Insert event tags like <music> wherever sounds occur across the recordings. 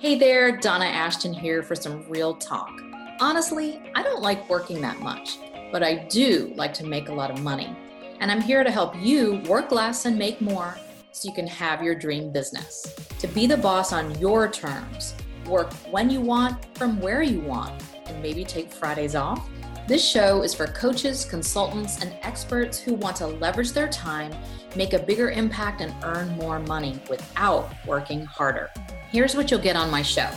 Hey there, Donna Ashton here for some real talk. Honestly, I don't like working that much, but I do like to make a lot of money. And I'm here to help you work less and make more so you can have your dream business. To be the boss on your terms, work when you want, from where you want, and maybe take Fridays off. This show is for coaches, consultants, and experts who want to leverage their time, make a bigger impact, and earn more money without working harder. Here's what you'll get on my show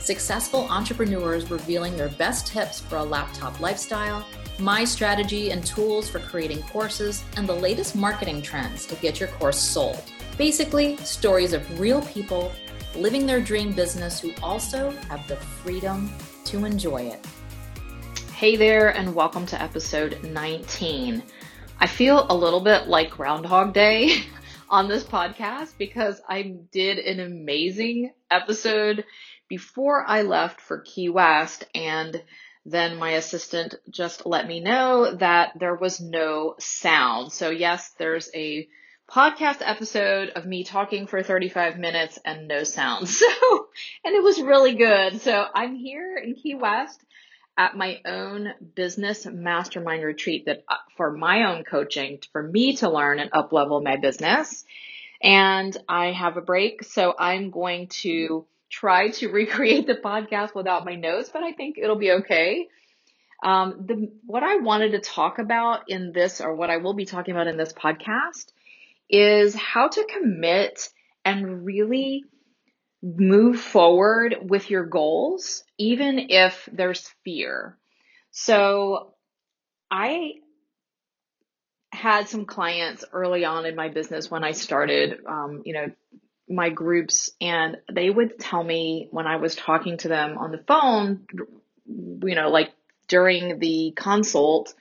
successful entrepreneurs revealing their best tips for a laptop lifestyle, my strategy and tools for creating courses, and the latest marketing trends to get your course sold. Basically, stories of real people living their dream business who also have the freedom to enjoy it. Hey there, and welcome to episode 19. I feel a little bit like Groundhog Day. <laughs> on this podcast because I did an amazing episode before I left for Key West and then my assistant just let me know that there was no sound. So yes, there's a podcast episode of me talking for 35 minutes and no sound. <laughs> So, and it was really good. So I'm here in Key West at my own business mastermind retreat that uh, for my own coaching, for me to learn and up level my business. And I have a break, so I'm going to try to <laughs> recreate the podcast without my notes, but I think it'll be okay. Um, the, what I wanted to talk about in this, or what I will be talking about in this podcast, is how to commit and really move forward with your goals, even if there's fear. So I had some clients early on in my business when I started, um, you know, my groups and they would tell me when I was talking to them on the phone, you know, like during the consult,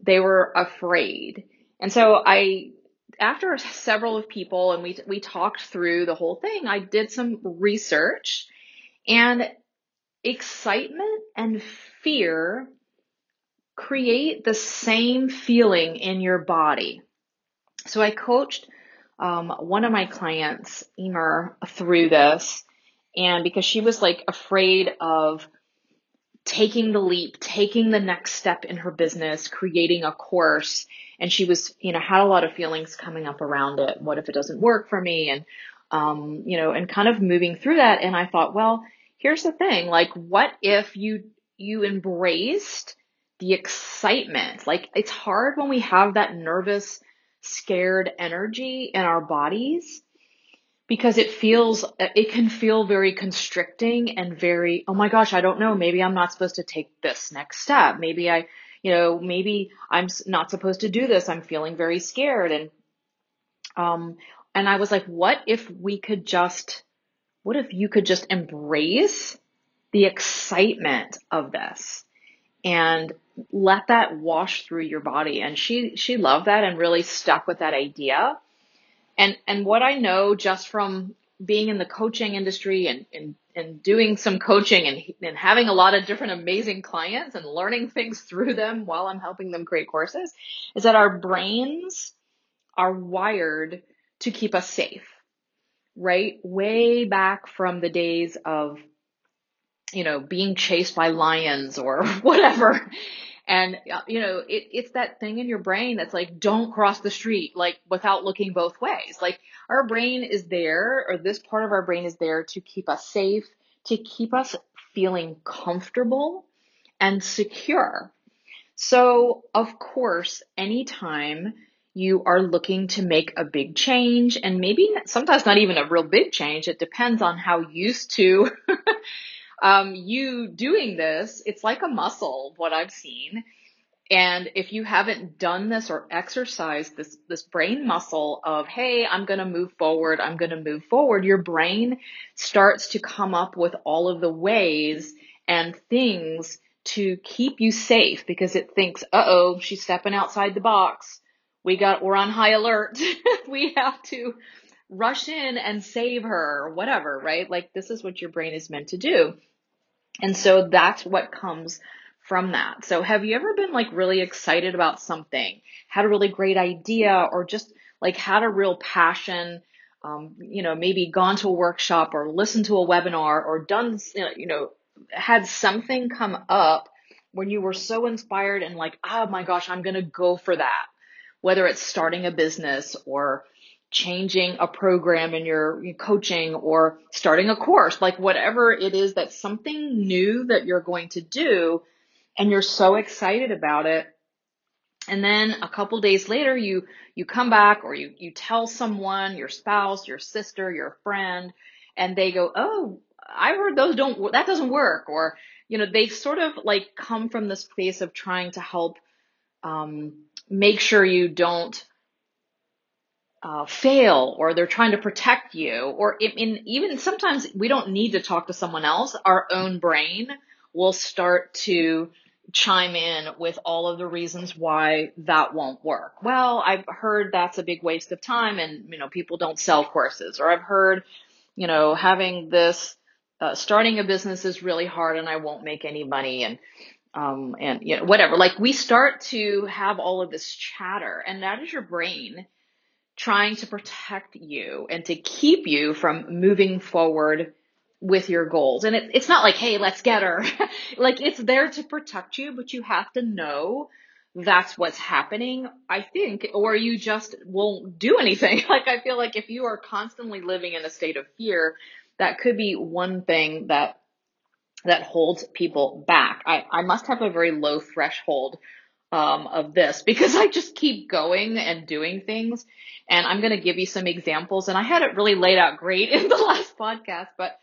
they were afraid. And so I after several of people and we we talked through the whole thing, I did some research and excitement and fear create the same feeling in your body. So I coached um, one of my clients, Emer, through this, and because she was like afraid of taking the leap, taking the next step in her business, creating a course, and she was, you know, had a lot of feelings coming up around it. What if it doesn't work for me? And, um, you know, and kind of moving through that. And I thought, well, here's the thing. Like, what if you, you embraced the excitement? Like, it's hard when we have that nervous, scared energy in our bodies because it feels, it can feel very constricting and very, oh my gosh, I don't know. Maybe I'm not supposed to take this next step. Maybe I, you know, maybe I'm not supposed to do this. I'm feeling very scared. And, um, and I was like, what if we could just, what if you could just embrace the excitement of this and let that wash through your body? And she, she loved that and really stuck with that idea. And, and what I know just from being in the coaching industry and, and and doing some coaching and, and having a lot of different amazing clients and learning things through them while I'm helping them create courses is that our brains are wired to keep us safe, right? Way back from the days of, you know, being chased by lions or <laughs> whatever. And, uh, you know, it, it's that thing in your brain that's like, don't cross the street, like without looking both ways. Like our brain is there, or this part of our brain is there to keep us safe, to keep us feeling comfortable and secure. So, of course, anytime you are looking to make a big change and maybe sometimes not even a real big change, it depends on how used to <laughs> um, you doing this, it's like a muscle, what I've seen. And if you haven't done this or exercised this, this brain muscle of, hey, I'm going to move forward, I'm going to move forward, your brain starts to come up with all of the ways and things to keep you safe because it thinks, uh oh, she's stepping outside the box. We got, we're on high alert. <laughs> we have to rush in and save her or whatever, right? Like this is what your brain is meant to do. And so that's what comes from that. So have you ever been like really excited about something, had a really great idea or just like had a real passion um, you know, maybe gone to a workshop or listened to a webinar or done, you know, had something come up when you were so inspired and like, oh my gosh, I'm going to go for that. Whether it's starting a business or changing a program in your coaching or starting a course, like whatever it is that's something new that you're going to do and you're so excited about it. And then a couple days later, you, you come back or you, you tell someone, your spouse, your sister, your friend, and they go, Oh, I heard those don't, that doesn't work. Or, you know, they sort of like come from this place of trying to help, um, make sure you don't uh, fail or they're trying to protect you or in, even sometimes we don't need to talk to someone else. Our own brain will start to chime in with all of the reasons why that won't work. Well i've heard that's a big waste of time and you know people don't sell courses. Or i've heard you know having this uh, starting a business is really hard and i won't make any money and um, and you know whatever. Like we start to have all of this chatter and that is your brain trying to protect you and to keep you from moving forward with your goals. And it, it's not like, hey, let's get her. <laughs> like it's there to protect you, but you have to know that's what's happening, I think, or you just won't do anything. <laughs> like I feel like if you are constantly living in a state of fear, that could be one thing that that holds people back. I, I must have a very low threshold um, of this because I just keep going and doing things. And I'm going to give you some examples. And I had it really laid out great <laughs> in the last podcast, but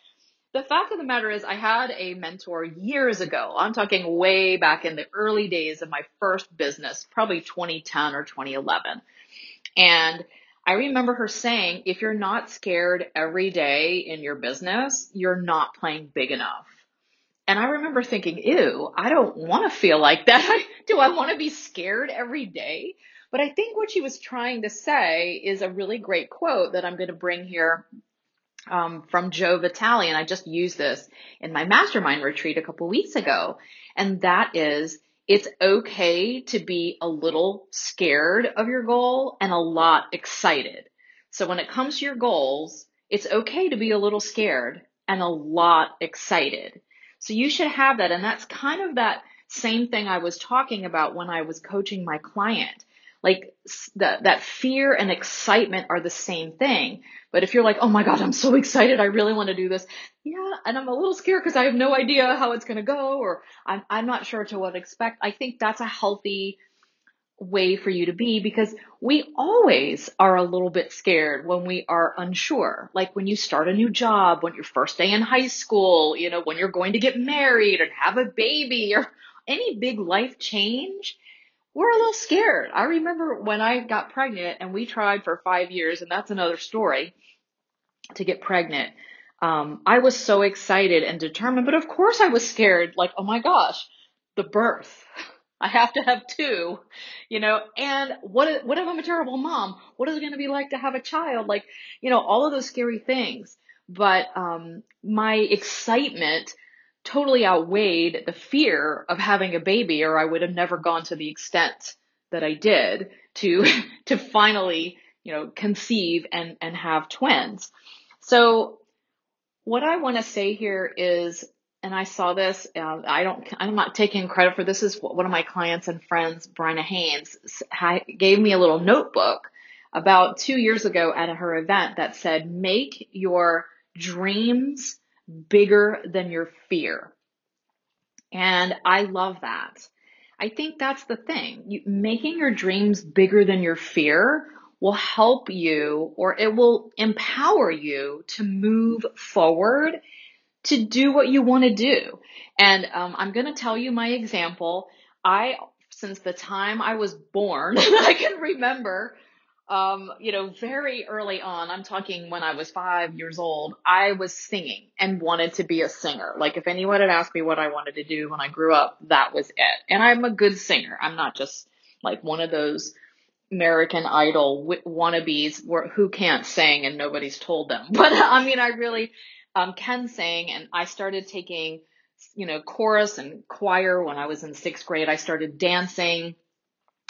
the fact of the matter is I had a mentor years ago. I'm talking way back in the early days of my first business, probably 2010 or 2011. And I remember her saying, if you're not scared every day in your business, you're not playing big enough. And I remember thinking, ew, I don't want to feel like that. <laughs> Do I want to be scared every day? But I think what she was trying to say is a really great quote that I'm going to bring here um, from Joe Vitale. And I just used this in my mastermind retreat a couple weeks ago. And that is, it's okay to be a little scared of your goal and a lot excited. So when it comes to your goals, it's okay to be a little scared and a lot excited. So you should have that. And that's kind of that same thing I was talking about when I was coaching my client. Like that, that fear and excitement are the same thing. But if you're like, oh my God, I'm so excited. I really want to do this. Yeah. And I'm a little scared because I have no idea how it's going to go or I'm, I'm not sure to what expect. I think that's a healthy way for you to be because we always are a little bit scared when we are unsure. Like when you start a new job, when your first day in high school, you know, when you're going to get married and have a baby or any big life change, we're a little scared. I remember when I got pregnant and we tried for five years and that's another story to get pregnant. Um, I was so excited and determined, but of course I was scared. Like, oh my gosh, the birth <laughs> I have to have two, you know, and what, what if I'm a terrible mom? What is it going to be like to have a child? Like, you know, all of those scary things. But, um, my excitement totally outweighed the fear of having a baby or I would have never gone to the extent that I did to, <laughs> to finally, you know, conceive and, and have twins. So what I want to say here is and I saw this. Uh, I don't. I'm not taking credit for this. Is one of my clients and friends, Bryna Haynes, gave me a little notebook about two years ago at her event that said, "Make your dreams bigger than your fear." And I love that. I think that's the thing. You, making your dreams bigger than your fear will help you or it will empower you to move forward to do what you want to do. And um, I'm going to tell you my example. I, since the time I was born, <laughs> I can remember, um, you know, very early on, I'm talking when I was five years old, I was singing and wanted to be a singer. Like if anyone had asked me what I wanted to do when I grew up, that was it. And I'm a good singer. I'm not just like one of those American Idol wannabes who can't sing and nobody's told them. <laughs> But I mean, I really, um, Ken sang and I started taking, you know, chorus and choir when I was in sixth grade. I started dancing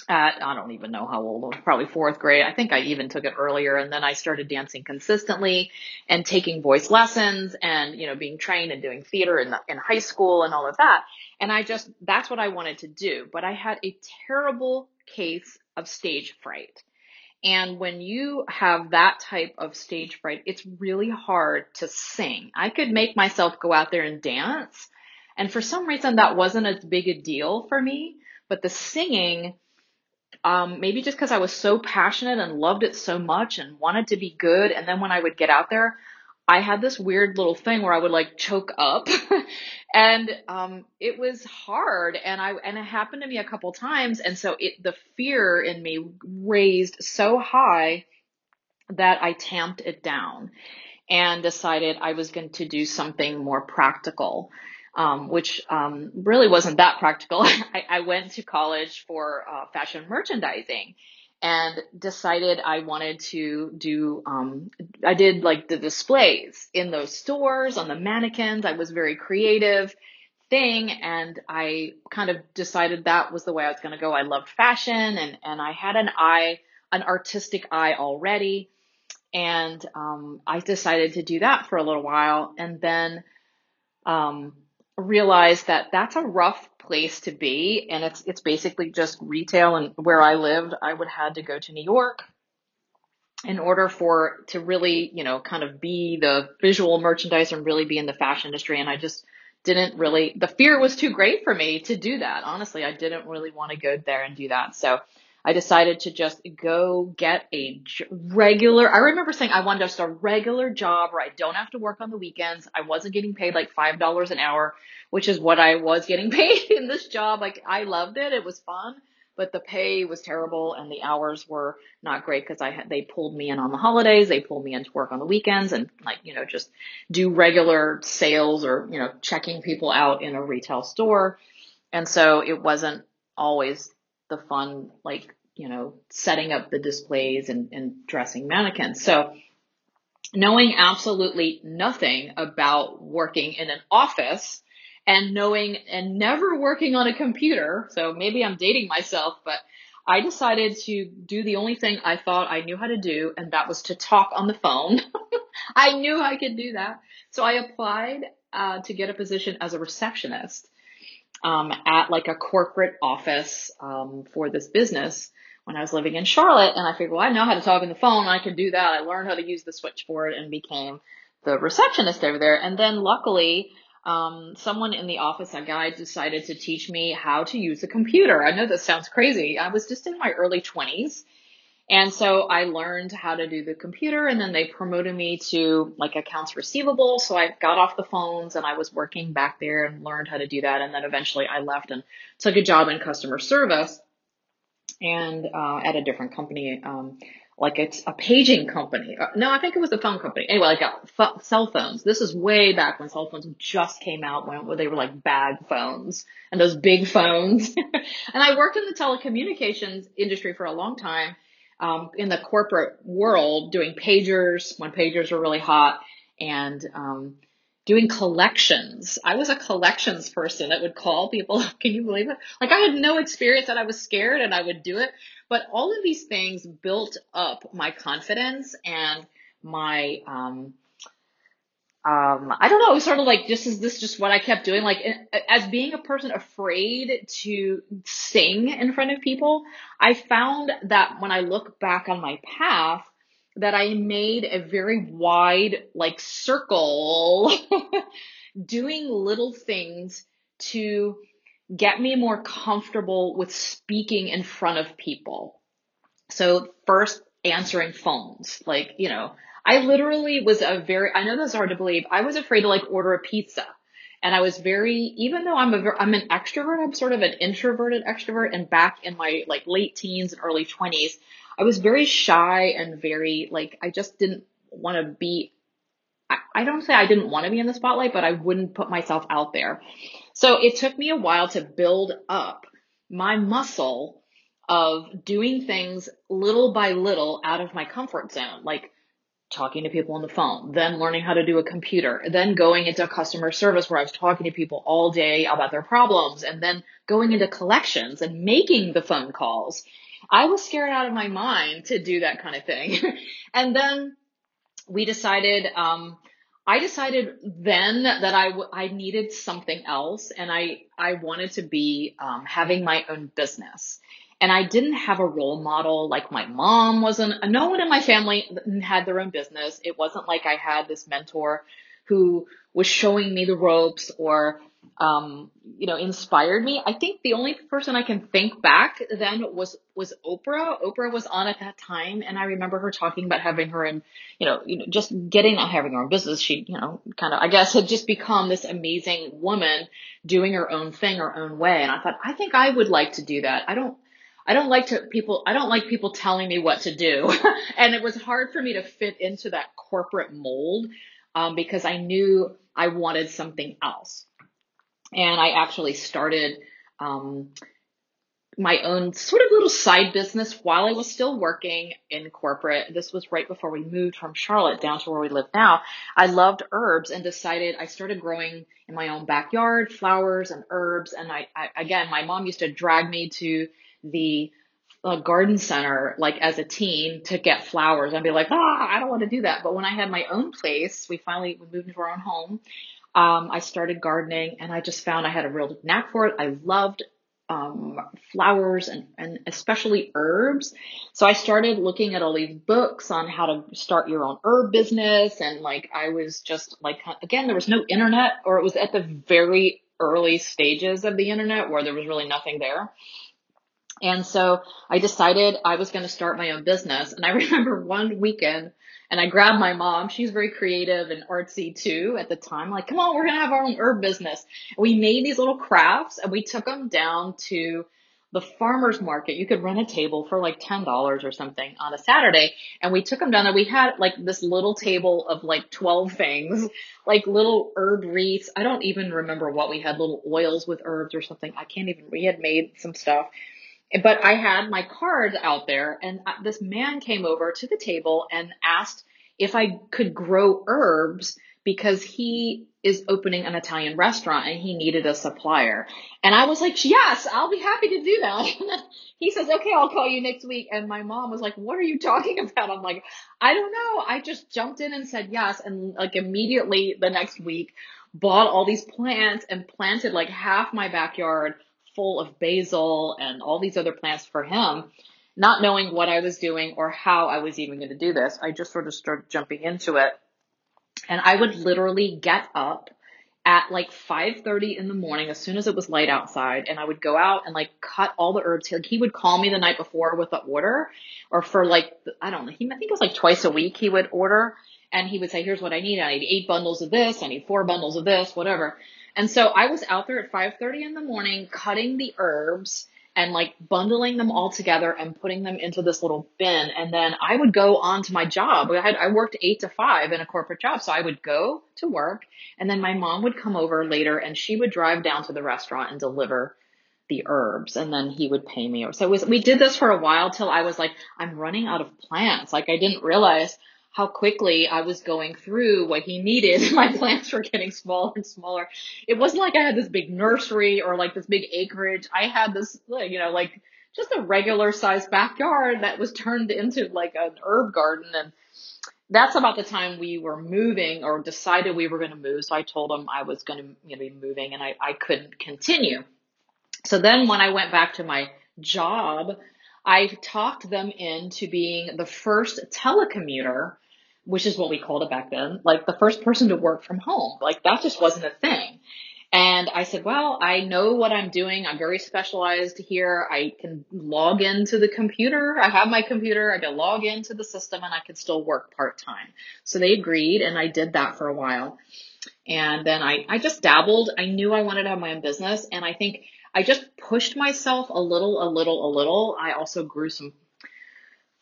at I don't even know how old, probably fourth grade. I think I even took it earlier and then I started dancing consistently and taking voice lessons and, you know, being trained and doing theater in, the, in high school and all of that. And I just, that's what I wanted to do. But I had a terrible case of stage fright. And when you have that type of stage fright, it's really hard to sing. I could make myself go out there and dance. And for some reason that wasn't as big a deal for me, but the singing, um, maybe just because I was so passionate and loved it so much and wanted to be good. And then when I would get out there, I had this weird little thing where I would like choke up <laughs> and, um, it was hard and I, and it happened to me a couple times. And so it, the fear in me raised so high that I tamped it down and decided I was going to do something more practical um, which um, really wasn't that practical. <laughs> I, I, went to college for uh, fashion merchandising and decided I wanted to do, um, I did like the displays in those stores on the mannequins. I was very creative thing and I kind of decided that was the way I was going to go. I loved fashion and, and I had an eye, an artistic eye already. And, um, I decided to do that for a little while. And then, um, realized that that's a rough place to be and it's it's basically just retail and where I lived I would had to go to New York in order for to really you know kind of be the visual merchandiser and really be in the fashion industry and I just didn't really the fear was too great for me to do that. Honestly I didn't really want to go there and do that. So I decided to just go get a regular, I remember saying I wanted just a regular job where I don't have to work on the weekends. I wasn't getting paid like $5 an hour, which is what I was getting <laughs> paid in this job. Like I loved it. It was fun, but the pay was terrible and the hours were not great because I had, they pulled me in on the holidays. They pulled me in to work on the weekends and like, you know, just do regular sales or, you know, checking people out in a retail store. And so it wasn't always the fun, like, you know, setting up the displays and, and dressing mannequins. So knowing absolutely nothing about working in an office and knowing and never working on a computer. So maybe I'm dating myself, but I decided to do the only thing I thought I knew how to do, and that was to talk on the phone. <laughs> I knew I could do that. So I applied uh, to get a position as a receptionist um, at like a corporate office um, for this business when I was living in Charlotte. And I figured, well, I know how to talk on the phone. I can do that. I learned how to use the switchboard and became the receptionist over there. And then luckily, um, someone in the office, a guy decided to teach me how to use a computer. I know this sounds crazy. I was just in my early 20s and so I learned how to do the computer and then they promoted me to like accounts receivable. So I got off the phones and I was working back there and learned how to do that. And then eventually I left and took a job in customer service and, uh, at a different company. Um, like it's a paging company. Uh, no, I think it was a phone company. Anyway, I got f- cell phones. This is way back when cell phones just came out when they were like bag phones and those big phones. <laughs> and I worked in the telecommunications industry for a long time um, in the corporate world doing pagers when pagers were really hot and um, doing collections. I was a collections person that would call people. <laughs> Can you believe it? Like I had no experience and I was scared and I would do it. But all of these things built up my confidence and my um, um, I don't know, it was sort of like, this is this just what I kept doing? Like, as being a person afraid to sing in front of people, I found that when I look back on my path, that I made a very wide, like, circle <laughs> doing little things to get me more comfortable with speaking in front of people. So first answering phones, like, you know, I literally was a very, I know that's hard to believe. I was afraid to like order a pizza. And I was very, even though I'm a, I'm an extrovert, I'm sort of an introverted extrovert. And back in my like late teens and early twenties, I was very shy and very like, I just didn't want to be, I, I don't say I didn't want to be in the spotlight, but I wouldn't put myself out there. So it took me a while to build up my muscle of doing things little by little out of my comfort zone. Like talking to people on the phone, then learning how to do a computer, then going into customer service where I was talking to people all day about their problems, and then going into collections and making the phone calls. I was scared out of my mind to do that kind of thing. <laughs> and then we decided, um, I decided then that I, w- I needed something else and I, I wanted to be, um, having my own business. And I didn't have a role model like my mom wasn't, no one in my family had their own business. It wasn't like I had this mentor who was showing me the ropes or um, you know, inspired me. I think the only person I can think back then was was Oprah. Oprah was on at that time, and I remember her talking about having her own, you know, you know, just getting on having her own business. She, you know, kind of, I guess, had just become this amazing woman doing her own thing, her own way. And I thought, I think I would like to do that. I don't. I don't like to people, I don't like people telling me what to do. <laughs> and it was hard for me to fit into that corporate mold, um, because I knew I wanted something else and I actually started um, my own sort of little side business while I was still working in corporate. This was right before we moved from Charlotte down to where we live now. I loved herbs and decided I started growing in my own backyard flowers and herbs. And I, I again, my mom used to drag me to the uh, garden center like as a teen to get flowers. I'd be like, ah, I don't want to do that. But when I had my own place, we finally we moved into our own home um, I started gardening and I just found I had a real knack for it. I loved um, flowers and, and especially herbs. So I started looking at all these books on how to start your own herb business. And like, I was just like, again, there was no internet or it was at the very early stages of the internet where there was really nothing there. And so I decided I was going to start my own business. And I <laughs> remember one weekend and I grabbed my mom. She's very creative and artsy too at the time. Like, come on, we're going to have our own herb business. And we made these little crafts and we took them down to the farmer's market. You could rent a table for like $10 or something on a Saturday. And we took them down there. We had like this little table of like 12 things, <laughs> like little herb wreaths. I don't even remember what we had, little oils with herbs or something. I can't even, we had made some stuff but I had my cards out there and uh, this man came over to the table and asked if I could grow herbs because he is opening an Italian restaurant and he needed a supplier. And I was like, yes, I'll be happy to do that. <laughs> he says, okay, I'll call you next week. And my mom was like, what are you talking <laughs> about? I'm like, I don't know. I just jumped in and said yes. And like immediately the next week bought all these plants and planted like half my backyard full of basil and all these other plants for him, not knowing what I was doing or how I was even going to do this. I just sort of started jumping into it. And I would literally get up at like 5:30 in the morning as soon as it was light outside and I would go out and like cut all the herbs here. He would call me the night before with the order or for like I don't know, he I think it was like twice a week he would order and he would say here's what I need. I need 8 bundles of this, I need 4 bundles of this, whatever. And so I was out there at 5:30 in the morning cutting the herbs and like bundling them all together and putting them into this little bin. And then I would go on to my job. I had, I worked eight to five in a corporate job. So I would go to work and then my mom would come over later and she would drive down to the restaurant and deliver the herbs and then he would pay me. So was, we did this for a while till I was like, I'm running out of plants. Like I didn't realize how quickly I was going through what he needed. <laughs> My plants were getting smaller and smaller. It wasn't like I had this big nursery or like this big acreage. I had this, you know, like just a regular sized backyard that was turned into like an herb garden. And that's about the time we were moving or decided we were going to move. So I told him I was going to you know, be moving and I, I couldn't continue. So then when I went back to my job, I talked them into being the first telecommuter which is what we called it back then, like the first person to work from home. Like that just wasn't a thing. And I said, well, I know what I'm doing. I'm very specialized here. I can log into the computer. I have my computer. I can log into the system and I can still work part time. So they agreed and I did that for a while. And then I, I just dabbled. I knew I wanted to have my own business and I think I just pushed myself a little, a little, a little. I also grew some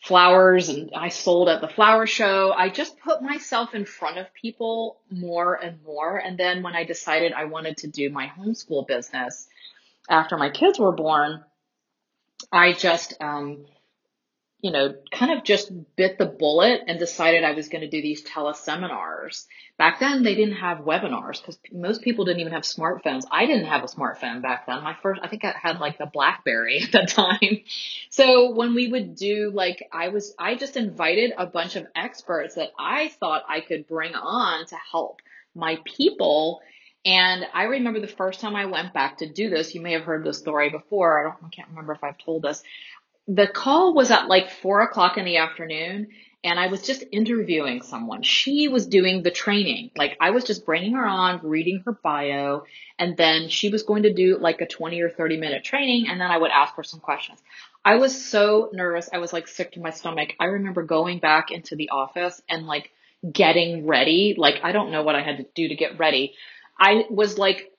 flowers and I sold at the flower show. I just put myself in front of people more and more. And then when I decided I wanted to do my homeschool business after my kids were born, I just, um, you know, kind of just bit the bullet and decided I was going to do these teleseminars. Back then they didn't have webinars because most people didn't even have smartphones. I didn't have a smartphone back then. My first, I think I had like the Blackberry <laughs> at the time. So when we would do like, I was, I just invited a bunch of experts that I thought I could bring on to help my people. And I remember the first time I went back to do this, you may have heard this story before. I don't, I can't remember if I've told this the call was at like four o'clock in the afternoon and I was just interviewing someone. She was doing the training. Like I was just bringing her on, reading her bio, and then she was going to do like a 20 or 30 minute training and then I would ask her some questions. I was so nervous. I was like sick to my stomach. I remember going back into the office and like getting ready. Like I don't know what I had to do to get ready. I was like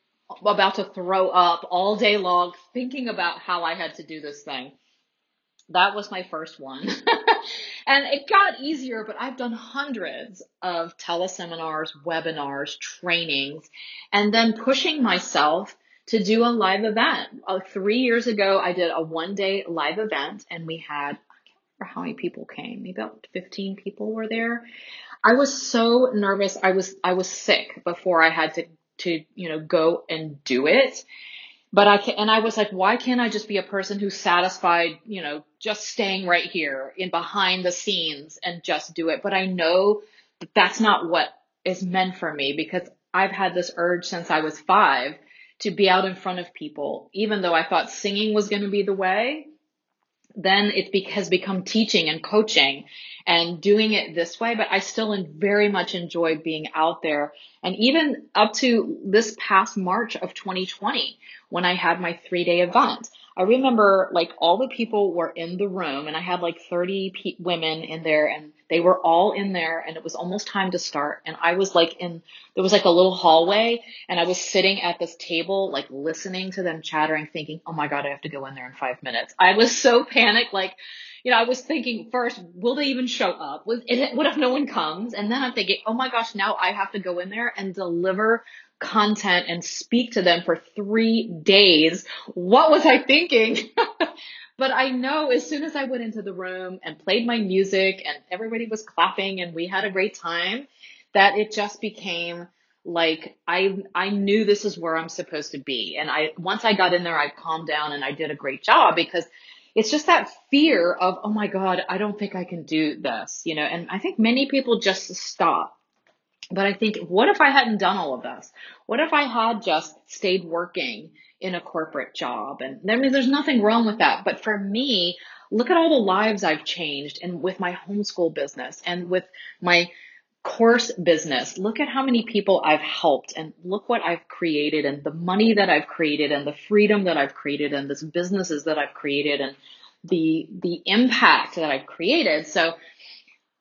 about to throw up all day long thinking about how I had to do this thing. That was my first one. <laughs> and it got easier, but I've done hundreds of teleseminars, webinars, trainings, and then pushing myself to do a live event. Uh, three years ago, I did a one day live event and we had, I how many people came, maybe about 15 people were there. I was so nervous. I was, I was sick before I had to, to, you know, go and do it. But I can, and I was like, why can't I just be a person who's satisfied, you know, just staying right here in behind the scenes and just do it. But I know that that's not what is meant for me because I've had this urge since I was five to be out in front of people, even though I thought singing was going to be the way. Then it has become teaching and coaching and doing it this way, but I still very much enjoy being out there. And even up to this past March of 2020, when I had my three day event. I remember like all the people were in the room and I had like 30 pe- women in there and they were all in there and it was almost time to start. And I was like in, there was like a little hallway and I was sitting at this table, like listening to them chattering, thinking, Oh my God, I have to go in there in five minutes. I was so panicked. Like, you know, I was thinking first, will they even show up? What if no one comes? And then I'm thinking, oh my gosh, now I have to go in there and deliver content and speak to them for three days. What was I thinking? <laughs> but I know as soon as I went into the room and played my music and everybody was clapping and we had a great time, that it just became like I I knew this is where I'm supposed to be. And I once I got in there, I calmed down and I did a great job because it's just that fear of, oh my God, I don't think I can do this, you know, and I think many people just stop but I think, what if I hadn't done all of this? What if I had just stayed working in a corporate job? And I mean, there's nothing wrong with that. But for me, look at all the lives I've changed and with my homeschool business and with my course business. Look at how many people I've helped and look what I've created and the money that I've created and the freedom that I've created and this businesses that I've created and the, the impact that I've created. So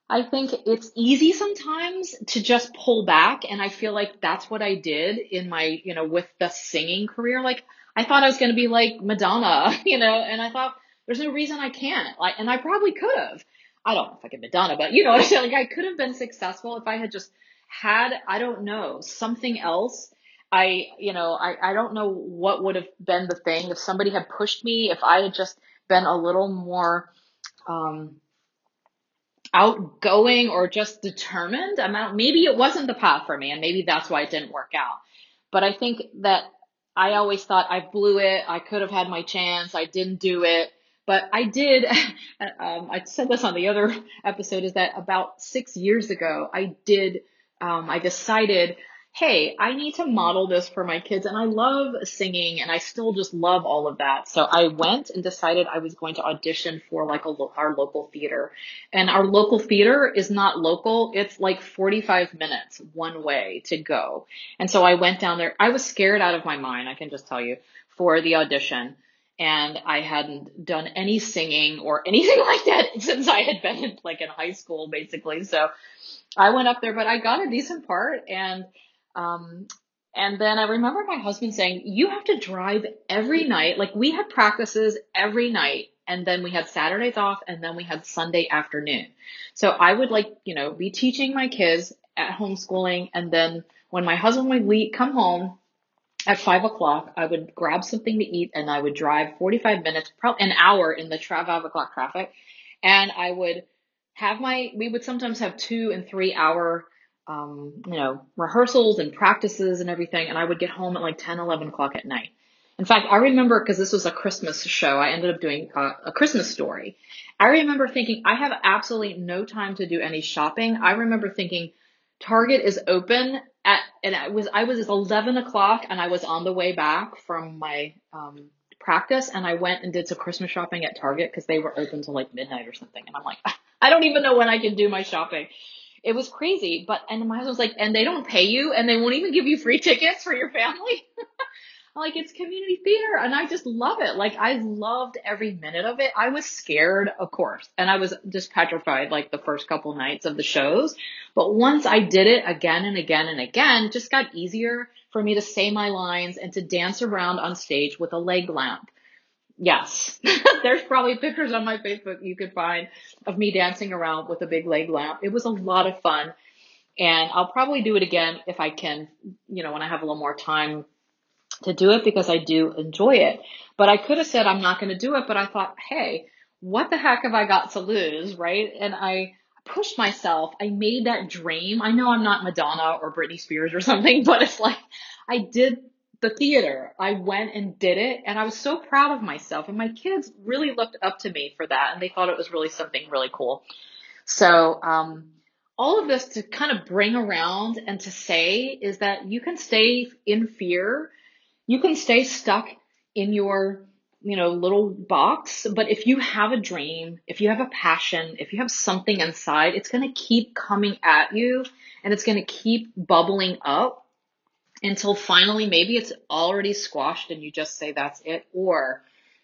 I think it's easy sometimes to just pull back. And I feel like that's what I did in my, you know, with the singing career. Like I thought I was going to be like Madonna, <laughs> you know, and I thought there's no reason I can't. Like, and I probably could have. I don't know if I could Madonna, but you know? <laughs> Like I could have been successful if I had just had, I don't know, something else. I, you know, I, I don't know what would have been the thing if somebody had pushed me, if I had just been a little more, um, outgoing or just determined. I'm maybe it wasn't the path for me and maybe that's why it didn't work out. But I think that I always thought I blew it. I could have had my chance. I didn't do it. But I did, <laughs> um, I said this on the other <laughs> episode is that about six years ago, I did, um, I decided hey, I need to model this for my kids. And I love singing and I still just love all of that. So I went and decided I was going to audition for like a our local theater. And our local theater is not local. It's like 45 minutes one way to go. And so I went down there. I was scared out of my mind. I can just tell you for the audition. And I hadn't done any singing or <laughs> anything like that since I had been in, like in high school, basically. So I went up there, but I got a decent part and um, and then I remember my husband saying, you have to drive every night. Like we had practices every night and then we had Saturdays off and then we had Sunday afternoon. So I would like, you know, be teaching my kids at homeschooling. And then when my husband would leave, come home at five o'clock, I would grab something to eat and I would drive 45 minutes, probably an hour in the tra- five o'clock traffic And I would have my, we would sometimes have two and three hour, um, you know, rehearsals and practices and everything. And I would get home at like 10, 11 o'clock at night. In fact, I remember because this was a Christmas show, I ended up doing a, a Christmas story. I remember thinking, I have absolutely no time to do any shopping. I remember thinking, Target is open at, and I was, I was at 11 o'clock and I was on the way back from my, um, practice and I went and did some Christmas shopping at Target because they were open till like midnight or something. And I'm like, <laughs> I don't even know when I can do my shopping. It was crazy, but, and my husband was like, and they don't pay you and they won't even give you free tickets for your family. <laughs> like it's community theater and I just love it. Like I loved every minute of it. I was scared, of course, and I was just petrified like the first couple nights of the shows. But once I did it again and again and again, just got easier for me to say my lines and to dance around on stage with a leg lamp. Yes, <laughs> there's probably pictures on my Facebook you could find of me dancing around with a big leg lamp. It was a lot of fun. And I'll probably do it again if I can, you know, when I have a little more time to do it because I do enjoy it. But I could have said I'm not going to do it, but I thought, hey, what the heck have I got to lose, right? And I pushed myself. I made that dream. I know I'm not Madonna or Britney Spears or <laughs> something, but it's like I did the theater. I went and did it and I was so proud of myself and my kids really looked up to me for that and they thought it was really something really cool. So, um, all of this to kind of bring around and to say is that you can stay in fear you can stay stuck in your, you know, little box, but if you have a dream, if you have a passion, if you have something inside, it's going to keep coming at you and it's going to keep bubbling up until finally maybe it's already squashed and you just say that's it or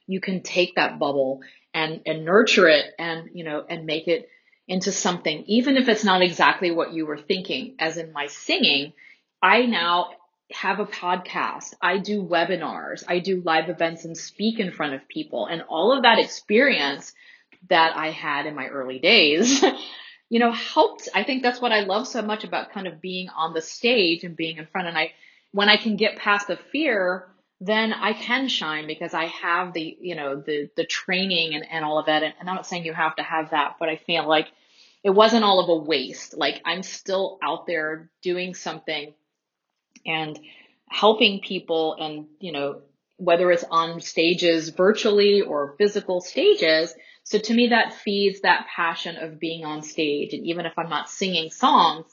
you can take that bubble and and nurture it and you know and make it into something even if it's not exactly what you were thinking as in my singing i now have a podcast. I do webinars. I do live events and speak in front of people. And all of that experience that I had in my early days, <laughs> you know, helped. I think that's what I love so much about kind of being on the stage and being in front. And I, when I can get past the fear, then I can shine because I have the, you know, the, the training and, and all of that. And I'm not saying you have to have that, but I feel like it wasn't all of a waste. Like I'm still out there doing something and helping people and, you know, whether it's on stages virtually or physical stages. So to me, that feeds that passion of being on stage. And even if I'm not singing songs,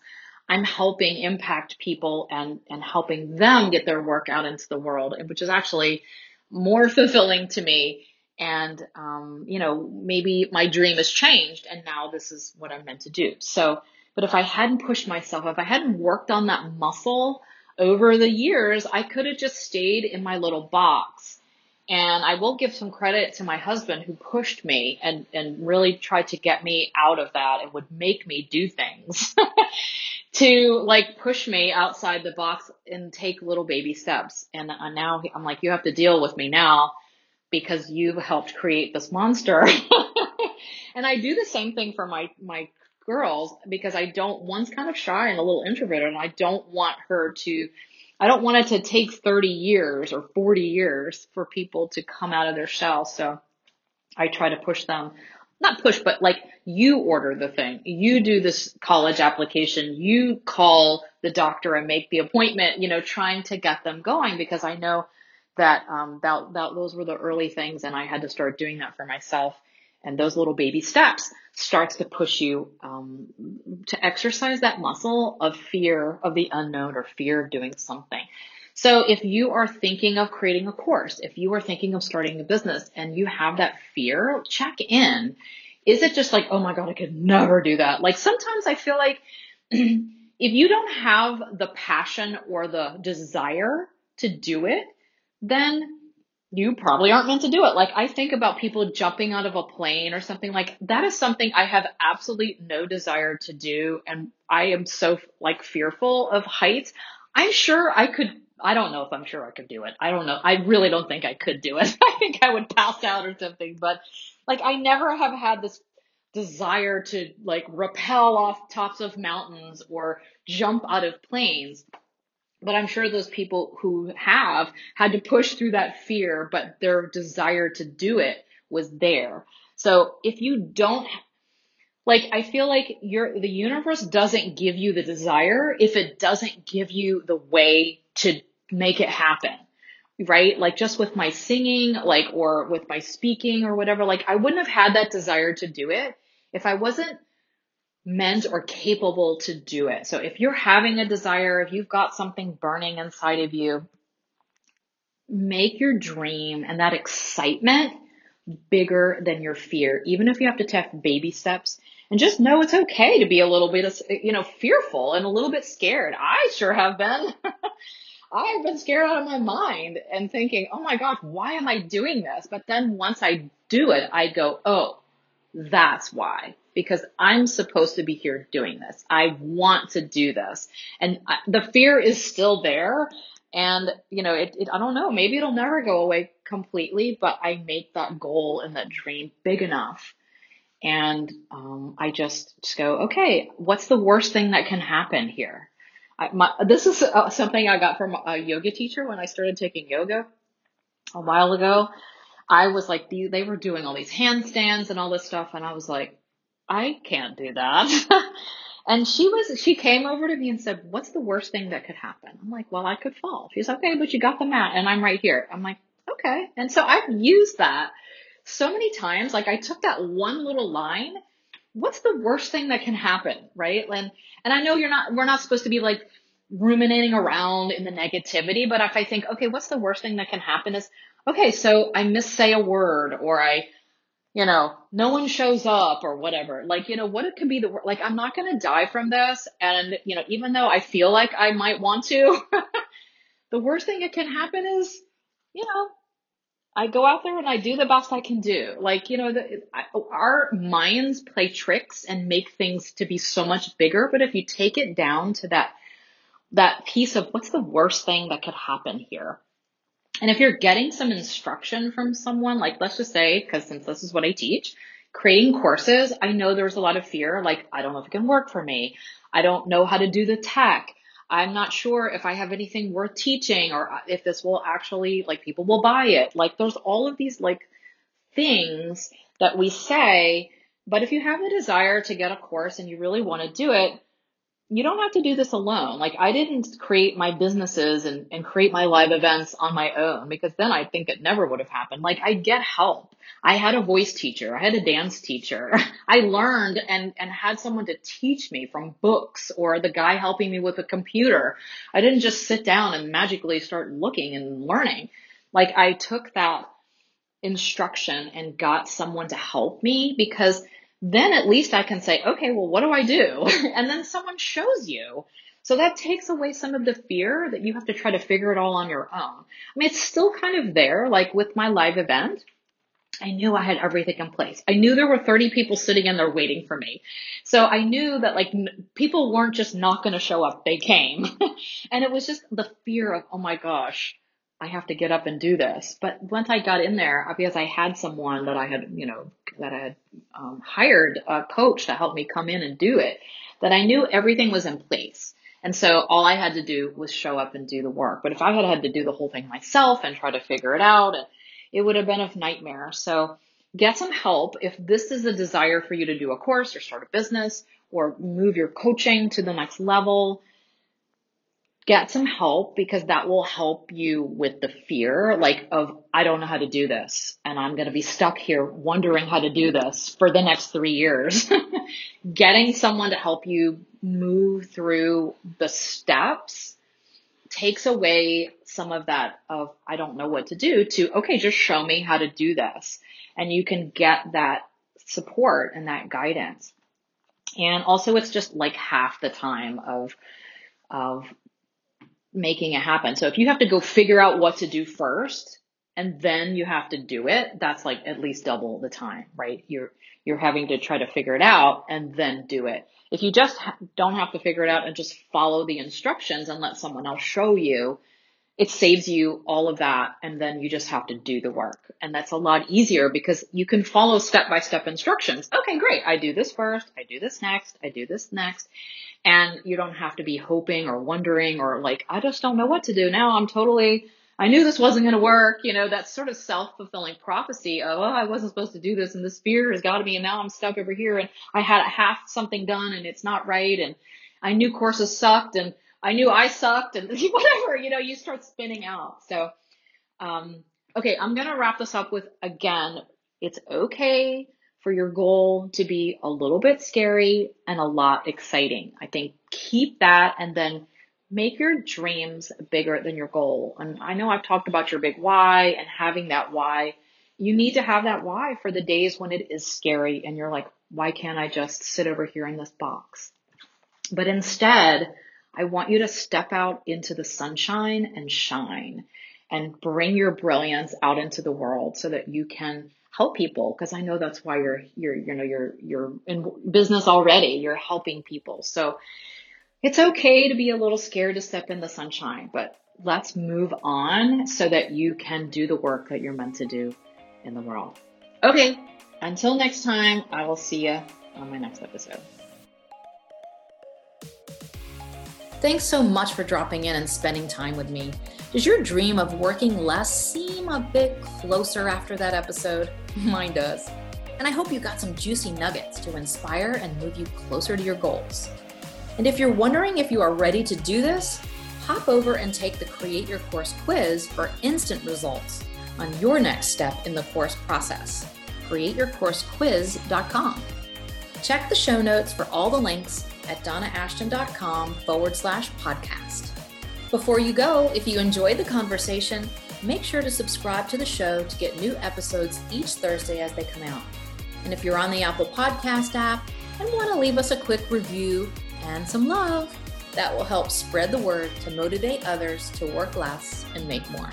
I'm helping impact people and, and helping them get their work out into the world, which is actually more <laughs> fulfilling to me. And, um, you know, maybe my dream has changed and now this is what I'm meant to do. So, but if I hadn't pushed myself, if I hadn't worked on that muscle over the years, I could have just stayed in my little box. And I will give some credit to my husband who pushed me and, and really tried to get me out of that and would make me do things <laughs> to like push me outside the box and take little baby steps. And uh, now I'm like, you have to deal with me now because you've helped create this monster. <laughs> and I do the same thing for my, my girls because I don't, one's kind of shy and a little introverted and I don't want her to, I don't want it to take 30 years or 40 years for people to come out of their shell. So I try to push them, not push, but like you order the thing. You do this college application. You call the doctor and make the appointment, you know, trying to get them going because I know that, um, that, that those were the early things and I had to start doing that for myself and those little baby steps starts to push you um, to exercise that muscle of fear of the unknown or fear of doing something. So if you are thinking of creating a course, if you are thinking of starting a business and you have that fear, check in. Is it just like, oh my God, I could never do that? Like sometimes I feel like <clears throat> if you don't have the passion or the desire to do it, then you probably aren't meant to do it. Like I think about people jumping out of a plane or something like that is something I have absolutely no desire to do. And I am so like fearful of heights. I'm sure I could, I don't know if I'm sure I could do it. I don't know. I really don't think I could do it. <laughs> I think I would pass out or something, but like I never have had this desire to like rappel off tops of mountains or jump out of planes. But I'm sure those people who have had to push through that fear, but their desire to do it was there. So if you don't like I feel like your the universe doesn't give you the desire if it doesn't give you the way to make it happen. Right? Like just with my singing, like or with my speaking or whatever, like I wouldn't have had that desire to do it if I wasn't meant or capable to do it. So if you're having a desire, if you've got something burning inside of you, make your dream and that excitement bigger than your fear, even if you have to take baby steps and just know it's okay to be a little bit, you know, fearful and a little bit scared. I sure have been. <laughs> I've been scared out of my mind and thinking, oh my gosh, why am I doing this? But then once I do it, I go, oh, that's why. Because I'm supposed to be here doing this. I want to do this. And I, the fear is still there. And, you know, it, it, I don't know, maybe it'll never go away completely, but I make that goal and that dream big enough. And, um, I just, just go, okay, what's the worst thing that can happen here? I, my, this is uh, something I got from a yoga teacher when I started taking yoga a while ago. I was like, they were doing all these handstands and all this stuff. And I was like, I can't do that. <laughs> And she was, she came over to me and said, what's the worst thing that could happen? I'm like, well, I could fall. She's okay, but you got the mat and I'm right here. I'm like, okay. And so I've used that so many times. Like I took that one little line. What's the worst thing that can happen? Right. And, and I know you're not, we're not supposed to be like ruminating around in the negativity, but if I think, okay, what's the worst thing that can happen is, okay, so I missay a word or I, you know, no one shows up or whatever. Like, you know, what it could be the, like, I'm not going to die from this. And, you know, even though I feel like I might want to, <laughs> the worst thing that can happen is, you know, I go out there and I do the best I can do. Like, you know, the, our minds play tricks and make things to be so much bigger. But if you take it down to that, that piece of what's the worst thing that could happen here? And if you're getting some instruction from someone, like let's just say, because since this is what I teach, creating courses, I know there's a lot of fear, like I don't know if it can work for me. I don't know how to do the tech. I'm not sure if I have anything worth teaching or uh, if this will actually, like people will buy it. Like there's all of these like things that we say, but if you have the desire to get a course and you really want to do it, you don't have to do this alone. Like I didn't create my businesses and, and create my live events on my own because then I think it never would have happened. Like I get help. I had a voice teacher. I had a dance teacher. <laughs> I learned and, and had someone to teach me from books or the guy helping me with a computer. I didn't just sit down and magically start looking and learning. Like I took that instruction and got someone to help me because then at least I can say, okay, well, what do I do? <laughs> and then someone shows you. So that takes away some of the fear that you have to try to figure it all on your own. I mean, it's still kind of there, like with my live event. I knew I had everything in place. I knew there were 30 people sitting in there waiting for me. So I knew that like n- people weren't just not going to show up. They came. <laughs> and it was just the fear of, oh my gosh, I have to get up and do this. But once I got in there, because I had someone that I had, you know, that I had um, hired a coach to help me come in and do it, that I knew everything was in place. And so all I had to do was show up and do the work. But if I had had to do the whole thing myself and try to figure it out, it would have been a nightmare. So get some help if this is a desire for you to do a course or start a business or move your coaching to the next level get some help because that will help you with the fear, like of, I don't know how to do this and I'm going to be stuck here wondering how to do this for the next three years. <laughs> Getting someone to help you move through the steps takes away some of that of, I don't know what to do to, okay, just show me how to do this. And you can get that support and that guidance. And also it's just like half the time of, of making it happen. So if you have to go figure out what to do first and then you have to do it, that's like at least double the time, right? You're, you're having to try to figure it out and then do it. If you just don't have to figure it out and just follow the instructions and let someone else show you, it saves you all of that and then you just have to do the work. And that's a lot easier because you can follow step by step instructions. Okay, great. I do this first. I do this next. I do this next. And you don't have to be hoping or wondering or like, I just don't know what to do now. I'm totally, I knew this wasn't going to work. You know, that sort of self-fulfilling prophecy of, oh, I wasn't supposed to do this and this fear has got to be, and now I'm stuck over here and I had half something done and it's not right. And I knew courses sucked and I knew I sucked and <laughs> whatever, you know, you start spinning out. So, um, okay, I'm going to wrap this up with again, it's okay for your goal to be a little bit scary and a lot exciting. I think keep that and then make your dreams bigger than your goal. And I know I've talked about your big why and having that why. You need to have that why for the days when it is scary and you're like, why can't I just sit over here in this box? But instead, I want you to step out into the sunshine and shine and bring your brilliance out into the world so that you can help people because I know that's why you're you're you know you're you're in business already. You're helping people. So it's okay to be a little scared to step in the sunshine, but let's move on so that you can do the work that you're meant to do in the world. Okay, until next time, I will see you on my next episode. Thanks so much for dropping in and spending time with me. Does your dream of working less seem a bit closer after that episode? <laughs> Mine does. And I hope you got some juicy nuggets to inspire and move you closer to your goals. And if you're wondering if you are ready to do this, hop over and take the Create Your Course quiz for instant results on your next step in the course process. CreateYourCourseQuiz.com. Check the show notes for all the links at donnaashton.com forward slash podcast. Before you go, if you enjoyed the conversation, make sure to subscribe to the show to get new episodes each Thursday as they come out. And if you're on the Apple Podcast app and want to leave us a quick review and some love, that will help spread the word to motivate others to work less and make more.